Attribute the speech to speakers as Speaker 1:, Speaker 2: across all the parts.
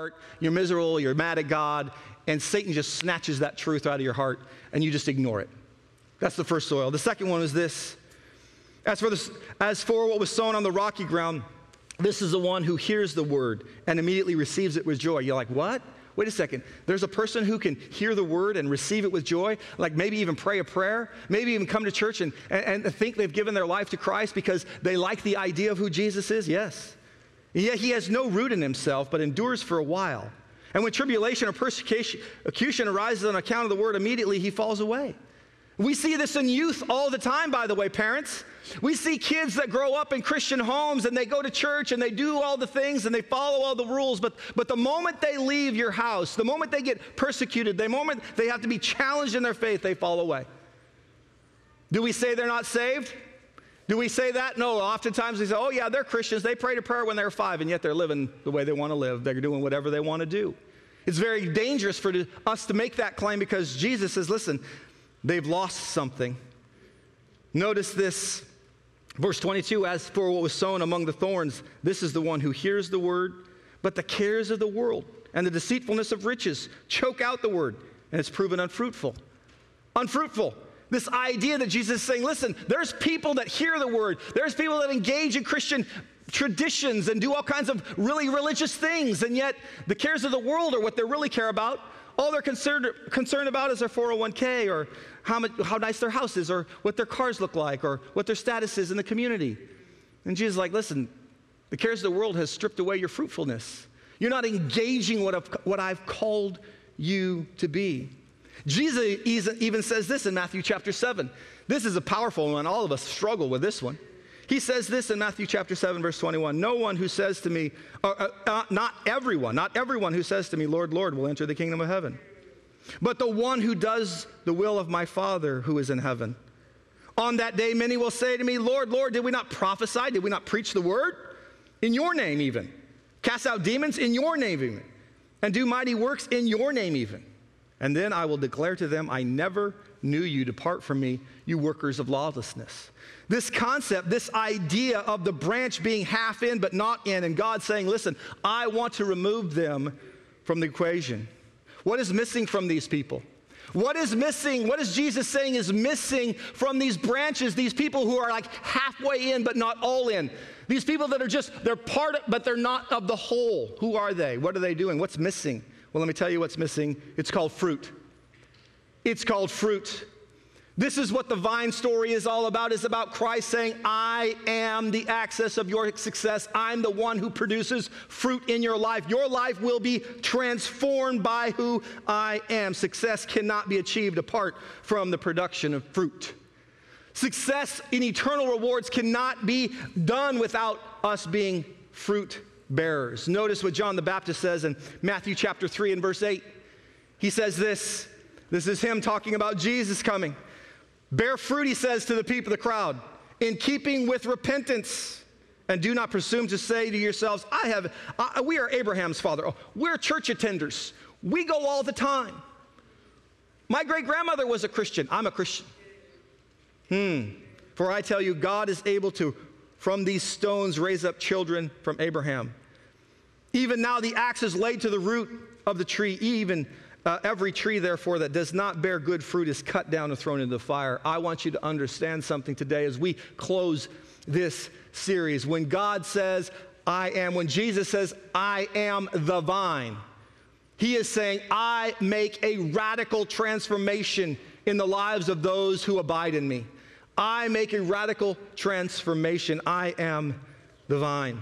Speaker 1: heart, you're miserable, you're mad at God, and Satan just snatches that truth out of your heart and you just ignore it. That's the first soil. The second one is this. As for, this, as for what was sown on the rocky ground, this is the one who hears the word and immediately receives it with joy. You're like, what? Wait a second. There's a person who can hear the word and receive it with joy, like maybe even pray a prayer, maybe even come to church and, and, and think they've given their life to Christ because they like the idea of who Jesus is? Yes. Yet he has no root in himself, but endures for a while. And when tribulation or persecution arises on account of the word, immediately he falls away. We see this in youth all the time, by the way, parents. We see kids that grow up in Christian homes and they go to church and they do all the things and they follow all the rules, but, but the moment they leave your house, the moment they get persecuted, the moment they have to be challenged in their faith, they fall away. Do we say they're not saved? Do we say that? No. Oftentimes we say, oh, yeah, they're Christians. They prayed a prayer when they were five, and yet they're living the way they want to live. They're doing whatever they want to do. It's very dangerous for us to make that claim because Jesus says, listen, they've lost something. Notice this, verse 22 As for what was sown among the thorns, this is the one who hears the word, but the cares of the world and the deceitfulness of riches choke out the word, and it's proven unfruitful. Unfruitful. This idea that Jesus is saying, listen, there's people that hear the word, there's people that engage in Christian traditions and do all kinds of really religious things, and yet the cares of the world are what they really care about. All they're concerned, concerned about is their 401k or how, much, how nice their house is or what their cars look like or what their status is in the community. And Jesus is like, listen, the cares of the world has stripped away your fruitfulness. You're not engaging what I've, what I've called you to be. Jesus even says this in Matthew chapter 7. This is a powerful one. All of us struggle with this one. He says this in Matthew chapter 7, verse 21 No one who says to me, uh, uh, uh, not everyone, not everyone who says to me, Lord, Lord, will enter the kingdom of heaven, but the one who does the will of my Father who is in heaven. On that day, many will say to me, Lord, Lord, did we not prophesy? Did we not preach the word? In your name, even. Cast out demons in your name, even. And do mighty works in your name, even. And then I will declare to them, I never knew you. Depart from me, you workers of lawlessness. This concept, this idea of the branch being half in but not in, and God saying, Listen, I want to remove them from the equation. What is missing from these people? What is missing? What is Jesus saying is missing from these branches, these people who are like halfway in but not all in? These people that are just, they're part of, but they're not of the whole. Who are they? What are they doing? What's missing? Well, let me tell you what's missing. It's called fruit. It's called fruit. This is what the vine story is all about is about Christ saying, "I am the access of your success. I'm the one who produces fruit in your life. Your life will be transformed by who I am. Success cannot be achieved apart from the production of fruit. Success in eternal rewards cannot be done without us being fruit bearers. Notice what John the Baptist says in Matthew chapter 3 and verse 8. He says this this is him talking about Jesus coming. Bear fruit, he says to the people, the crowd, in keeping with repentance. And do not presume to say to yourselves, I have, uh, we are Abraham's father. Oh, we're church attenders. We go all the time. My great grandmother was a Christian. I'm a Christian. Hmm. For I tell you, God is able to, from these stones, raise up children from Abraham. Even now the axe is laid to the root of the tree, even uh, every tree, therefore, that does not bear good fruit is cut down and thrown into the fire. I want you to understand something today as we close this series. When God says, I am, when Jesus says, I am the vine, he is saying, I make a radical transformation in the lives of those who abide in me. I make a radical transformation. I am the vine.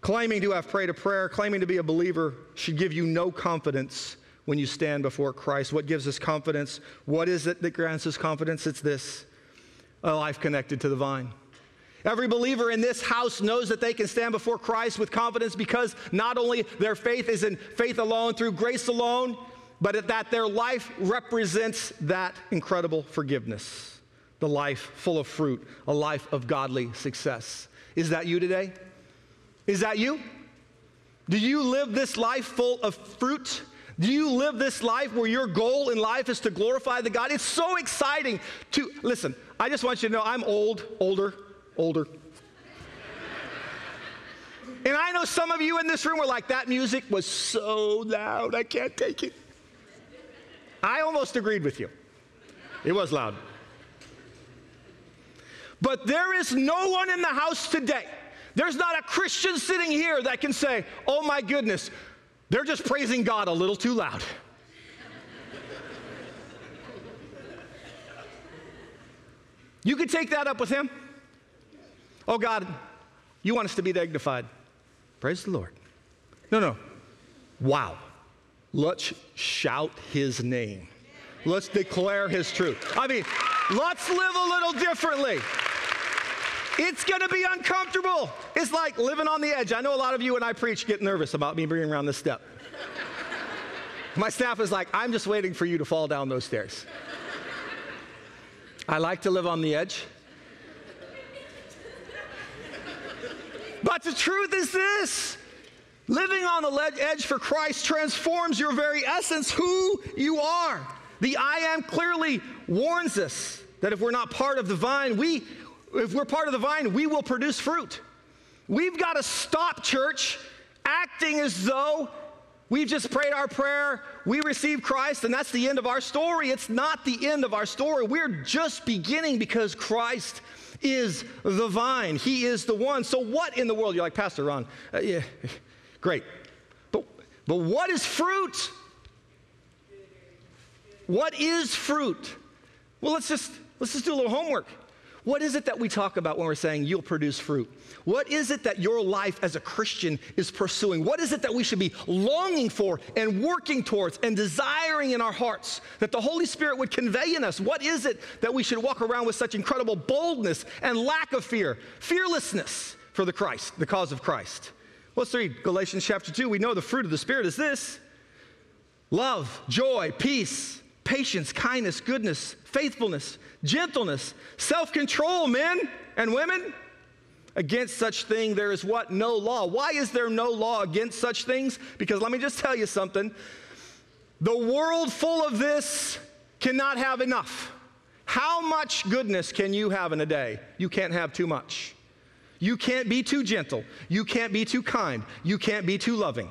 Speaker 1: Claiming to have prayed a prayer, claiming to be a believer, should give you no confidence when you stand before Christ. What gives us confidence? What is it that grants us confidence? It's this a life connected to the vine. Every believer in this house knows that they can stand before Christ with confidence because not only their faith is in faith alone, through grace alone, but that their life represents that incredible forgiveness, the life full of fruit, a life of godly success. Is that you today? Is that you? Do you live this life full of fruit? Do you live this life where your goal in life is to glorify the God? It's so exciting to listen. I just want you to know I'm old, older, older. And I know some of you in this room were like, that music was so loud, I can't take it. I almost agreed with you. It was loud. But there is no one in the house today. There's not a Christian sitting here that can say, oh my goodness, they're just praising God a little too loud. you could take that up with Him. Oh God, you want us to be dignified. Praise the Lord. No, no. Wow. Let's shout His name. Let's declare His truth. I mean, let's live a little differently. It's going to be uncomfortable. It's like living on the edge. I know a lot of you when I preach get nervous about me bringing around this step. My staff is like, I'm just waiting for you to fall down those stairs. I like to live on the edge. But the truth is this living on the edge for Christ transforms your very essence, who you are. The I am clearly warns us that if we're not part of the vine, we, if we're part of the vine, we will produce fruit. We've got to stop, church, acting as though we've just prayed our prayer, we received Christ, and that's the end of our story. It's not the end of our story. We're just beginning because Christ is the vine. He is the one. So, what in the world? You're like, Pastor Ron, uh, yeah, great. But, but what is fruit? What is fruit? Well, let's just let's just do a little homework. What is it that we talk about when we're saying you'll produce fruit? What is it that your life as a Christian is pursuing? What is it that we should be longing for and working towards and desiring in our hearts that the Holy Spirit would convey in us? What is it that we should walk around with such incredible boldness and lack of fear, fearlessness for the Christ, the cause of Christ? Let's read Galatians chapter 2. We know the fruit of the Spirit is this love, joy, peace, patience, kindness, goodness, faithfulness gentleness, self control, men and women. Against such thing, there is what? No law. Why is there no law against such things? Because let me just tell you something. The world full of this cannot have enough. How much goodness can you have in a day? You can't have too much. You can't be too gentle. You can't be too kind. You can't be too loving.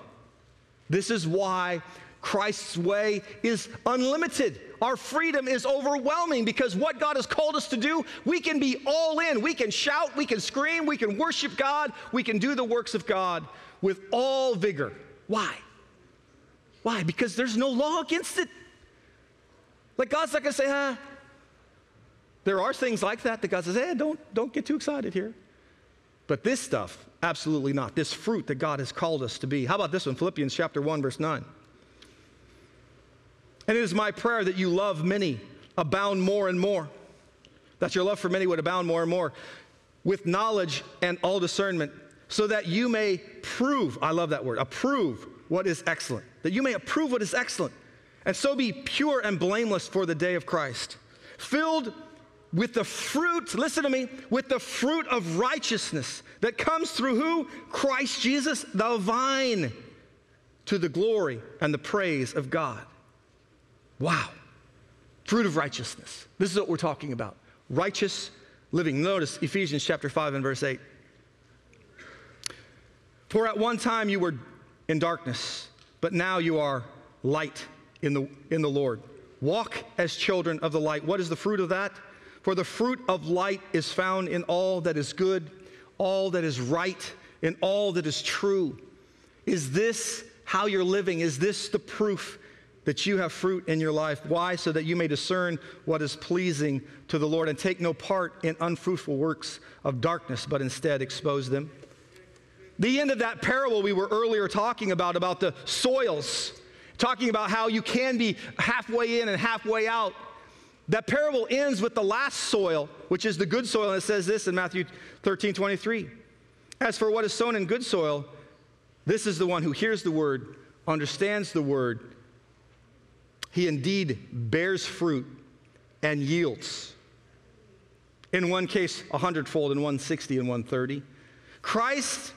Speaker 1: This is why Christ's way is unlimited. Our freedom is overwhelming because what God has called us to do, we can be all in. We can shout, we can scream, we can worship God, we can do the works of God with all vigor. Why? Why? Because there's no law against it. Like God's not gonna say, ah. There are things like that that God says, hey, don't, don't get too excited here. But this stuff, absolutely not. This fruit that God has called us to be. How about this one? Philippians chapter 1, verse 9. And it is my prayer that you love many, abound more and more, that your love for many would abound more and more with knowledge and all discernment, so that you may prove, I love that word, approve what is excellent, that you may approve what is excellent, and so be pure and blameless for the day of Christ, filled with the fruit, listen to me, with the fruit of righteousness that comes through who? Christ Jesus, the vine, to the glory and the praise of God. Wow. Fruit of righteousness. This is what we're talking about. Righteous living. Notice Ephesians chapter 5 and verse 8. For at one time you were in darkness, but now you are light in the, in the Lord. Walk as children of the light. What is the fruit of that? For the fruit of light is found in all that is good, all that is right, in all that is true. Is this how you're living? Is this the proof that you have fruit in your life. Why? So that you may discern what is pleasing to the Lord and take no part in unfruitful works of darkness, but instead expose them. The end of that parable we were earlier talking about, about the soils, talking about how you can be halfway in and halfway out. That parable ends with the last soil, which is the good soil, and it says this in Matthew 13 23. As for what is sown in good soil, this is the one who hears the word, understands the word, he indeed bears fruit and yields. In one case, a hundredfold, in one sixty, and one thirty. Christ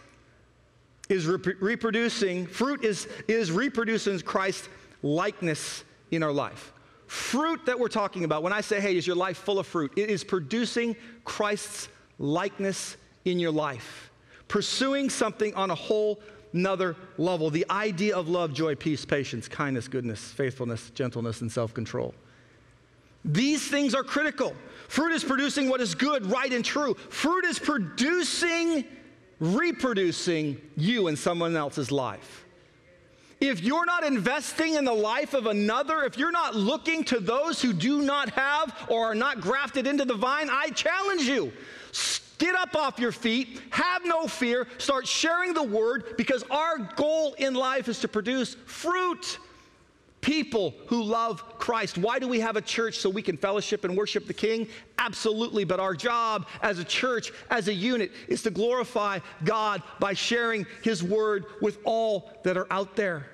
Speaker 1: is rep- reproducing, fruit is, is reproducing Christ's likeness in our life. Fruit that we're talking about, when I say, hey, is your life full of fruit? It is producing Christ's likeness in your life. pursuing something on a whole another level. The idea of love, joy, peace, patience, kindness, goodness, faithfulness, gentleness, and self control. These things are critical. Fruit is producing what is good, right, and true. Fruit is producing, reproducing you in someone else's life. If you're not investing in the life of another, if you're not looking to those who do not have or are not grafted into the vine, I challenge you. Get up off your feet, have no fear, start sharing the word because our goal in life is to produce fruit people who love Christ. Why do we have a church? So we can fellowship and worship the King? Absolutely. But our job as a church, as a unit, is to glorify God by sharing His word with all that are out there.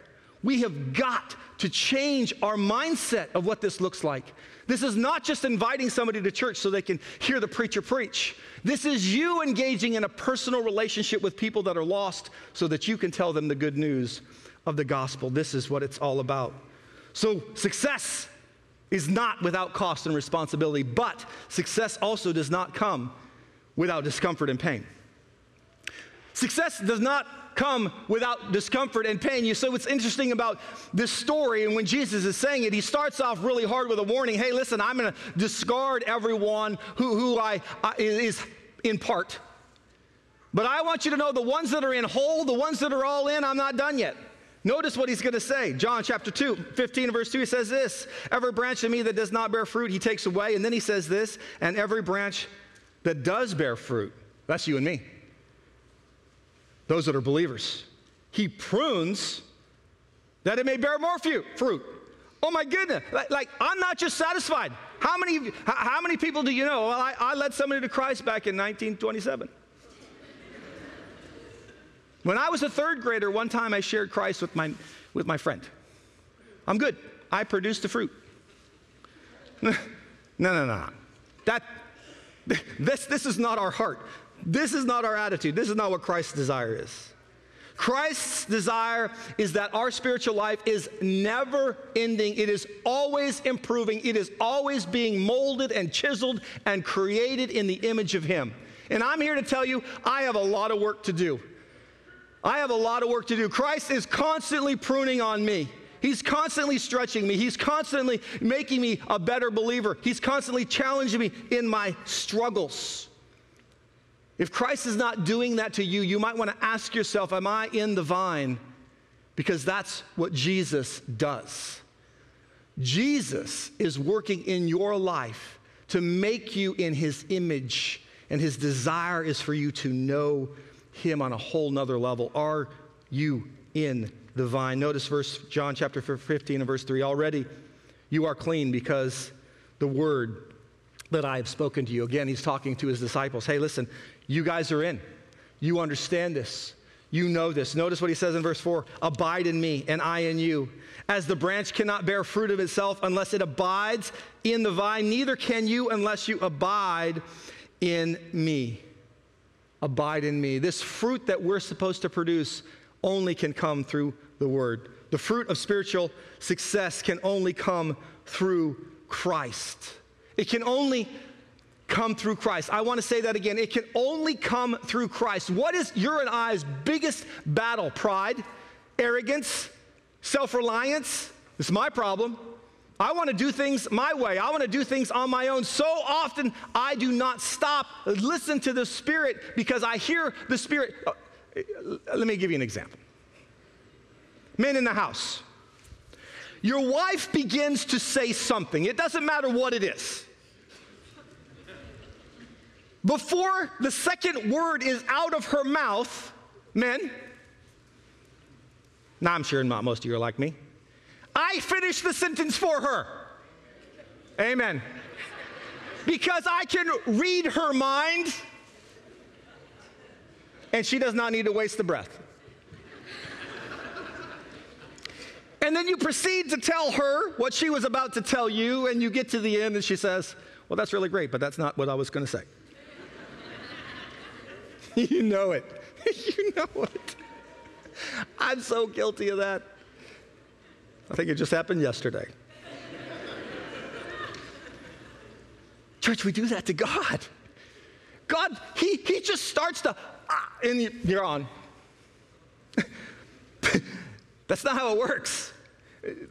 Speaker 1: We have got to change our mindset of what this looks like. This is not just inviting somebody to church so they can hear the preacher preach. This is you engaging in a personal relationship with people that are lost so that you can tell them the good news of the gospel. This is what it's all about. So, success is not without cost and responsibility, but success also does not come without discomfort and pain. Success does not come without discomfort and pain. You so what's interesting about this story, and when Jesus is saying it, he starts off really hard with a warning. Hey, listen, I'm going to discard everyone who, who I, I is in part. But I want you to know the ones that are in whole, the ones that are all in, I'm not done yet. Notice what he's going to say. John chapter 2, 15 verse 2, he says this Every branch in me that does not bear fruit, he takes away. And then he says this, and every branch that does bear fruit, that's you and me, those that are believers, he prunes that it may bear more fruit. Oh my goodness. Like, like, I'm not just satisfied. How many, how many people do you know? Well, I, I led somebody to Christ back in 1927. When I was a third grader, one time I shared Christ with my, with my friend. I'm good. I produced the fruit. no, no, no. That, this, this is not our heart. This is not our attitude. This is not what Christ's desire is. Christ's desire is that our spiritual life is never ending. It is always improving. It is always being molded and chiseled and created in the image of Him. And I'm here to tell you, I have a lot of work to do. I have a lot of work to do. Christ is constantly pruning on me. He's constantly stretching me. He's constantly making me a better believer. He's constantly challenging me in my struggles. If Christ is not doing that to you, you might want to ask yourself, Am I in the vine? Because that's what Jesus does. Jesus is working in your life to make you in his image, and his desire is for you to know him on a whole nother level. Are you in the vine? Notice verse John chapter 15 and verse 3. Already you are clean because the word that I have spoken to you. Again, he's talking to his disciples. Hey, listen, you guys are in. You understand this. You know this. Notice what he says in verse 4 Abide in me, and I in you. As the branch cannot bear fruit of itself unless it abides in the vine, neither can you unless you abide in me abide in me. This fruit that we're supposed to produce only can come through the word. The fruit of spiritual success can only come through Christ. It can only come through Christ. I want to say that again. It can only come through Christ. What is your and I's biggest battle? Pride, arrogance, self reliance? It's my problem. I want to do things my way. I want to do things on my own. So often I do not stop, listen to the Spirit because I hear the Spirit. Uh, let me give you an example. Men in the house, your wife begins to say something, it doesn't matter what it is. Before the second word is out of her mouth, men, now I'm sure not most of you are like me. I finish the sentence for her. Amen. Because I can read her mind, and she does not need to waste the breath. And then you proceed to tell her what she was about to tell you, and you get to the end, and she says, Well, that's really great, but that's not what I was going to say. you know it. you know it. I'm so guilty of that. I think it just happened yesterday. Church, we do that to God. God, he, he just starts to ah, and you're on. That's not how it works.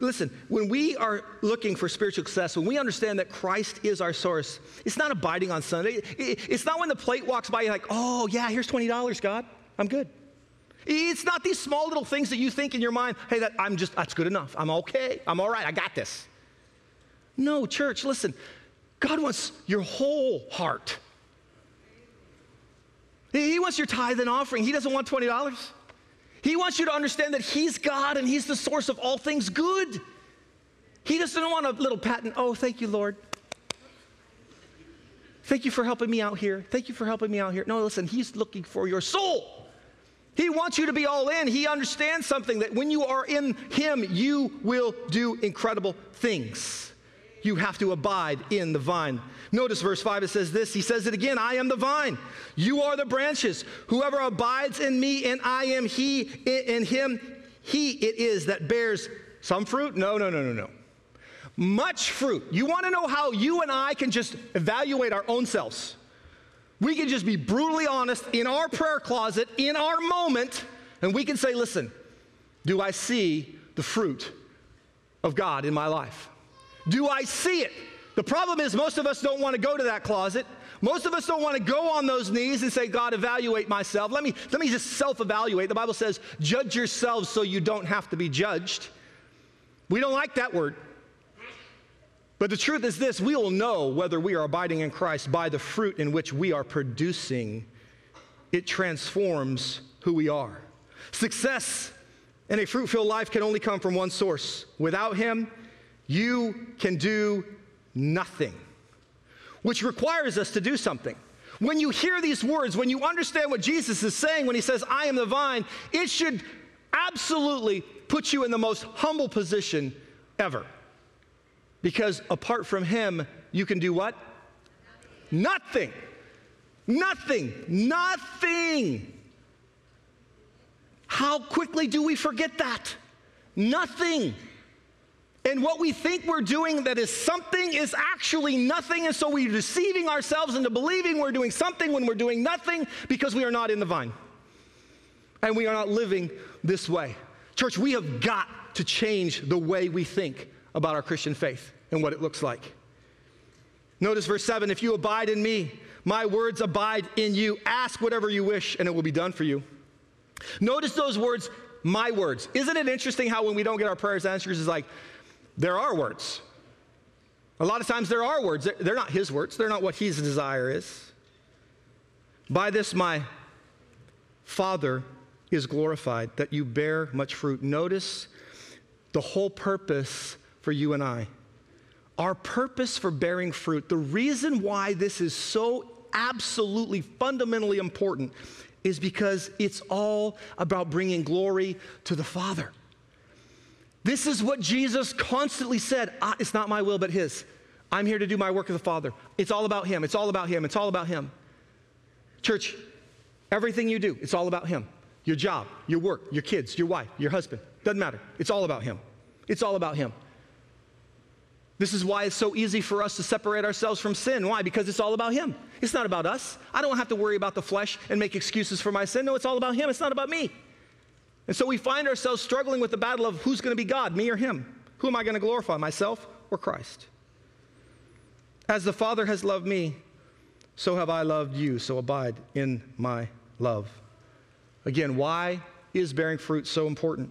Speaker 1: Listen, when we are looking for spiritual success, when we understand that Christ is our source, it's not abiding on Sunday. It's not when the plate walks by, you're like, oh, yeah, here's $20, God. I'm good. It's not these small little things that you think in your mind, hey, that, I'm just, that's good enough. I'm okay. I'm all right. I got this. No, church, listen. God wants your whole heart. He wants your tithe and offering. He doesn't want $20. He wants you to understand that He's God and He's the source of all things good. He doesn't want a little patent, oh, thank you, Lord. Thank you for helping me out here. Thank you for helping me out here. No, listen, He's looking for your soul. He wants you to be all in. He understands something that when you are in Him, you will do incredible things. You have to abide in the vine. Notice verse 5, it says this. He says it again I am the vine, you are the branches. Whoever abides in me and I am he in him, he it is that bears some fruit? No, no, no, no, no. Much fruit. You want to know how you and I can just evaluate our own selves? We can just be brutally honest in our prayer closet, in our moment, and we can say, listen, do I see the fruit of God in my life? Do I see it? The problem is, most of us don't want to go to that closet. Most of us don't want to go on those knees and say, God, evaluate myself. Let me, let me just self evaluate. The Bible says, judge yourselves so you don't have to be judged. We don't like that word. But the truth is this we will know whether we are abiding in Christ by the fruit in which we are producing. It transforms who we are. Success in a fruit filled life can only come from one source. Without Him, you can do nothing, which requires us to do something. When you hear these words, when you understand what Jesus is saying when he says, I am the vine, it should absolutely put you in the most humble position ever. Because apart from him, you can do what? Nothing. Nothing. Nothing. How quickly do we forget that? Nothing. And what we think we're doing that is something is actually nothing. And so we're deceiving ourselves into believing we're doing something when we're doing nothing because we are not in the vine. And we are not living this way. Church, we have got to change the way we think about our Christian faith and what it looks like. Notice verse 7 if you abide in me, my words abide in you. Ask whatever you wish, and it will be done for you. Notice those words, my words. Isn't it interesting how when we don't get our prayers answered, it's like, there are words. A lot of times there are words. They're not his words, they're not what his desire is. By this, my Father is glorified, that you bear much fruit. Notice the whole purpose for you and I. Our purpose for bearing fruit, the reason why this is so absolutely fundamentally important is because it's all about bringing glory to the Father. This is what Jesus constantly said ah, It's not my will, but His. I'm here to do my work of the Father. It's all about Him. It's all about Him. It's all about Him. Church, everything you do, it's all about Him. Your job, your work, your kids, your wife, your husband, doesn't matter. It's all about Him. It's all about Him. This is why it's so easy for us to separate ourselves from sin. Why? Because it's all about Him. It's not about us. I don't have to worry about the flesh and make excuses for my sin. No, it's all about Him. It's not about me. And so we find ourselves struggling with the battle of who's going to be God, me or him? Who am I going to glorify, myself or Christ? As the Father has loved me, so have I loved you, so abide in my love. Again, why is bearing fruit so important?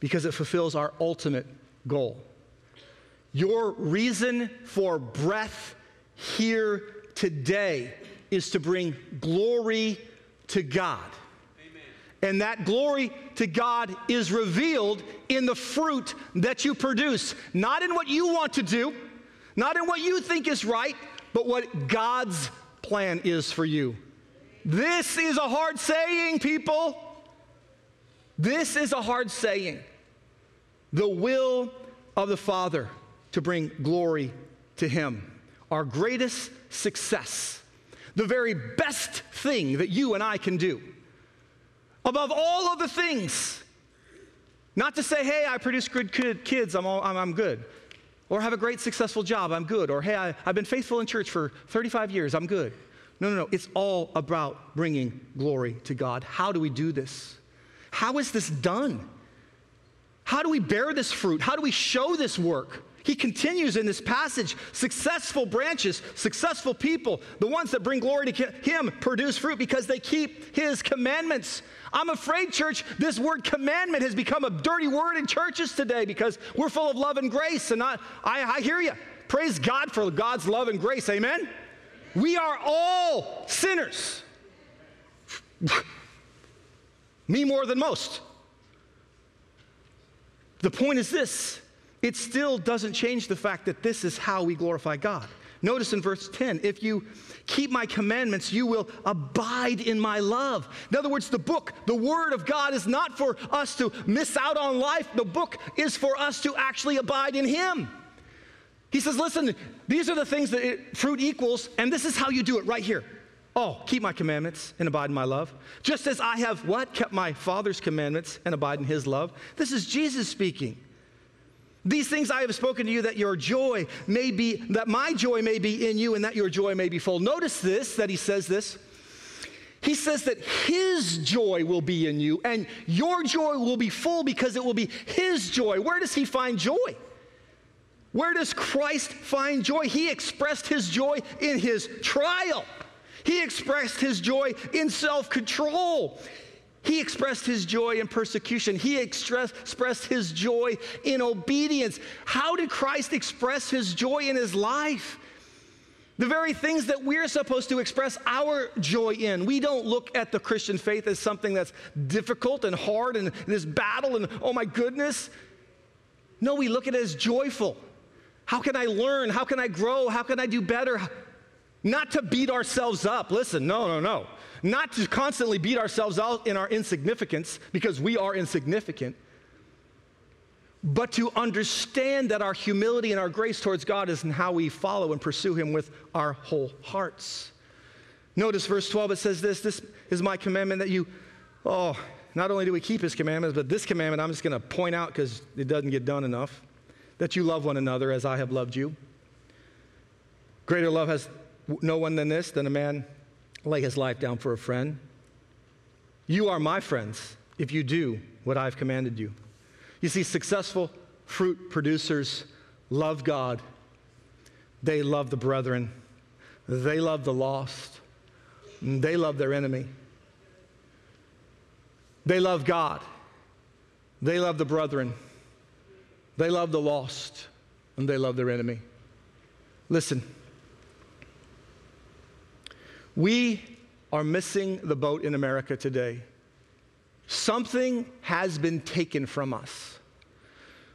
Speaker 1: Because it fulfills our ultimate goal. Your reason for breath here today is to bring glory to God. And that glory to God is revealed in the fruit that you produce, not in what you want to do, not in what you think is right, but what God's plan is for you. This is a hard saying, people. This is a hard saying. The will of the Father to bring glory to Him. Our greatest success, the very best thing that you and I can do above all other things. Not to say, hey, I produce good kids, I'm, all, I'm, I'm good. Or have a great successful job, I'm good. Or hey, I, I've been faithful in church for 35 years, I'm good. No, no, no. It's all about bringing glory to God. How do we do this? How is this done? How do we bear this fruit? How do we show this work? He continues in this passage successful branches, successful people, the ones that bring glory to Him produce fruit because they keep His commandments. I'm afraid, church, this word commandment has become a dirty word in churches today because we're full of love and grace. And I, I, I hear you. Praise God for God's love and grace. Amen? We are all sinners. Me more than most. The point is this it still doesn't change the fact that this is how we glorify God. Notice in verse 10 if you keep my commandments, you will abide in my love. In other words, the book, the word of God, is not for us to miss out on life, the book is for us to actually abide in Him. He says, Listen, these are the things that it, fruit equals, and this is how you do it right here. Oh, keep my commandments and abide in my love. Just as I have what? Kept my Father's commandments and abide in his love. This is Jesus speaking. These things I have spoken to you that your joy may be, that my joy may be in you and that your joy may be full. Notice this, that he says this. He says that his joy will be in you and your joy will be full because it will be his joy. Where does he find joy? Where does Christ find joy? He expressed his joy in his trial. He expressed his joy in self control. He expressed his joy in persecution. He expressed his joy in obedience. How did Christ express his joy in his life? The very things that we're supposed to express our joy in. We don't look at the Christian faith as something that's difficult and hard and this battle and oh my goodness. No, we look at it as joyful. How can I learn? How can I grow? How can I do better? Not to beat ourselves up. Listen, no, no, no. Not to constantly beat ourselves out in our insignificance because we are insignificant, but to understand that our humility and our grace towards God is in how we follow and pursue Him with our whole hearts. Notice verse 12, it says this This is my commandment that you, oh, not only do we keep His commandments, but this commandment I'm just going to point out because it doesn't get done enough that you love one another as I have loved you. Greater love has no one than this, than a man lay his life down for a friend. You are my friends if you do what I've commanded you. You see, successful fruit producers love God, they love the brethren, they love the lost, they love their enemy. They love God, they love the brethren. They love the lost and they love their enemy. Listen, we are missing the boat in America today. Something has been taken from us.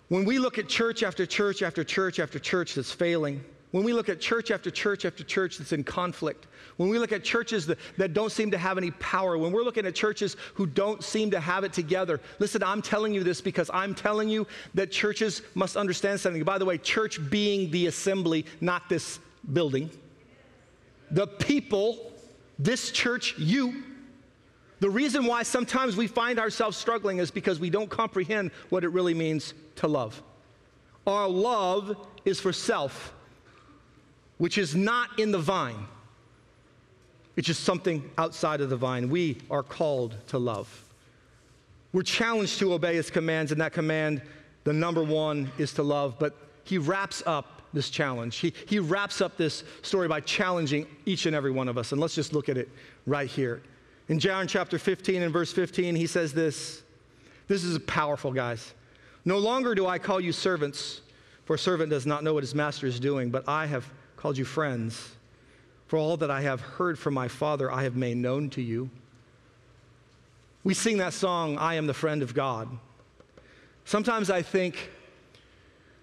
Speaker 1: When we look at church after church after church after church that's failing, when we look at church after church after church that's in conflict, when we look at churches that, that don't seem to have any power, when we're looking at churches who don't seem to have it together, listen, I'm telling you this because I'm telling you that churches must understand something. By the way, church being the assembly, not this building. The people, this church, you, the reason why sometimes we find ourselves struggling is because we don't comprehend what it really means to love. Our love is for self which is not in the vine. It's just something outside of the vine. We are called to love. We're challenged to obey his commands, and that command, the number one, is to love. But he wraps up this challenge. He, he wraps up this story by challenging each and every one of us. And let's just look at it right here. In John chapter 15 and verse 15, he says this. This is powerful, guys. No longer do I call you servants, for a servant does not know what his master is doing, but I have called you friends. For all that I have heard from my Father, I have made known to you. We sing that song, I am the friend of God. Sometimes I think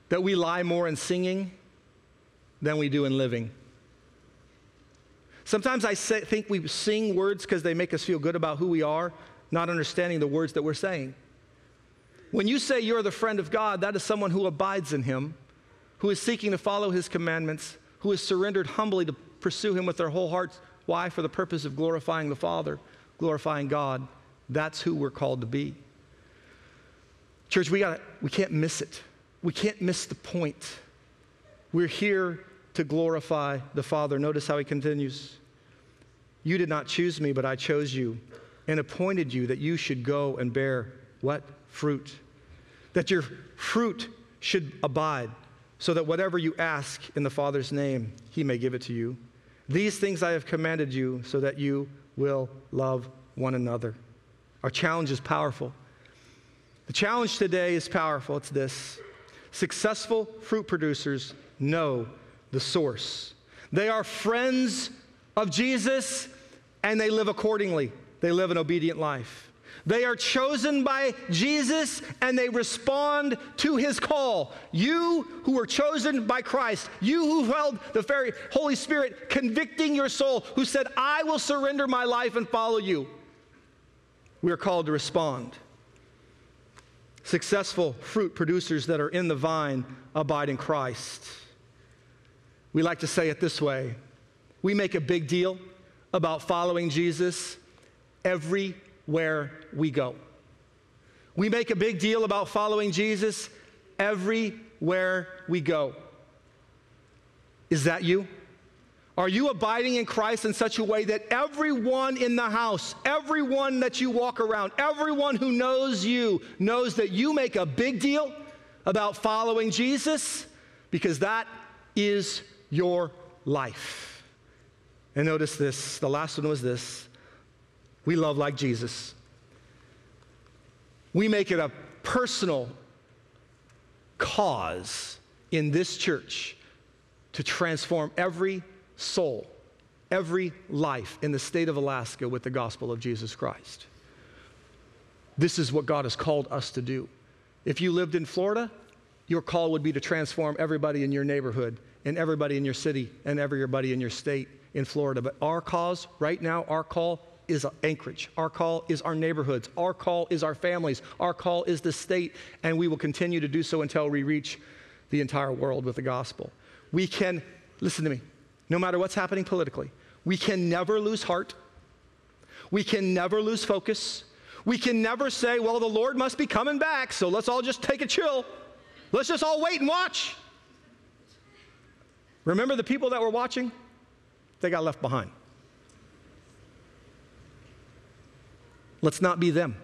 Speaker 1: that we lie more in singing than we do in living. Sometimes I say, think we sing words because they make us feel good about who we are, not understanding the words that we're saying. When you say you're the friend of God, that is someone who abides in Him, who is seeking to follow His commandments, who has surrendered humbly to pursue him with their whole hearts. Why? For the purpose of glorifying the Father, glorifying God. That's who we're called to be. Church, we got we can't miss it. We can't miss the point. We're here to glorify the Father. Notice how he continues. You did not choose me, but I chose you and appointed you that you should go and bear what? Fruit. That your fruit should abide, so that whatever you ask in the Father's name, he may give it to you. These things I have commanded you, so that you will love one another. Our challenge is powerful. The challenge today is powerful. It's this successful fruit producers know the source. They are friends of Jesus and they live accordingly. They live an obedient life. They are chosen by Jesus and they respond to his call. You who were chosen by Christ, you who held the very Holy Spirit convicting your soul, who said, I will surrender my life and follow you, we are called to respond. Successful fruit producers that are in the vine abide in Christ. We like to say it this way we make a big deal about following Jesus everywhere we go. We make a big deal about following Jesus everywhere we go. Is that you? Are you abiding in Christ in such a way that everyone in the house, everyone that you walk around, everyone who knows you knows that you make a big deal about following Jesus? Because that is your life. And notice this the last one was this we love like Jesus. We make it a personal cause in this church to transform every soul, every life in the state of Alaska with the gospel of Jesus Christ. This is what God has called us to do. If you lived in Florida, your call would be to transform everybody in your neighborhood and everybody in your city and everybody in your state in Florida. But our cause right now, our call is Anchorage. Our call is our neighborhoods. Our call is our families. Our call is the state. And we will continue to do so until we reach the entire world with the gospel. We can, listen to me, no matter what's happening politically, we can never lose heart. We can never lose focus. We can never say, well, the Lord must be coming back, so let's all just take a chill. Let's just all wait and watch. Remember the people that were watching? They got left behind. Let's not be them.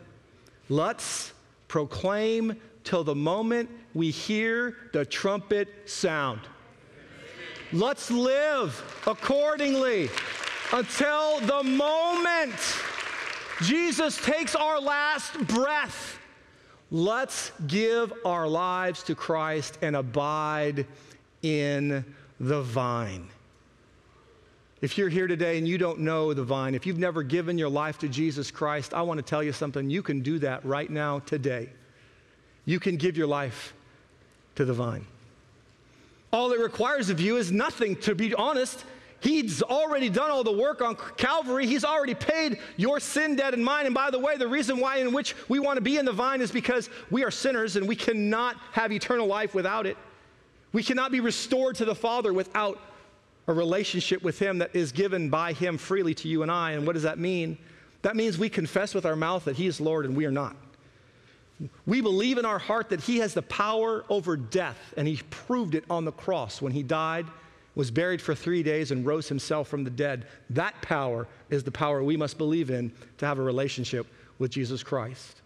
Speaker 1: Let's proclaim till the moment we hear the trumpet sound. Let's live accordingly until the moment Jesus takes our last breath. Let's give our lives to Christ and abide in the vine. If you're here today and you don't know the vine, if you've never given your life to Jesus Christ, I want to tell you something. You can do that right now, today. You can give your life to the vine. All it requires of you is nothing, to be honest. He's already done all the work on Calvary. He's already paid your sin debt and mine. And by the way, the reason why in which we want to be in the vine is because we are sinners and we cannot have eternal life without it. We cannot be restored to the Father without a relationship with Him that is given by Him freely to you and I. And what does that mean? That means we confess with our mouth that He is Lord and we are not. We believe in our heart that He has the power over death, and He proved it on the cross when He died, was buried for three days, and rose Himself from the dead. That power is the power we must believe in to have a relationship with Jesus Christ.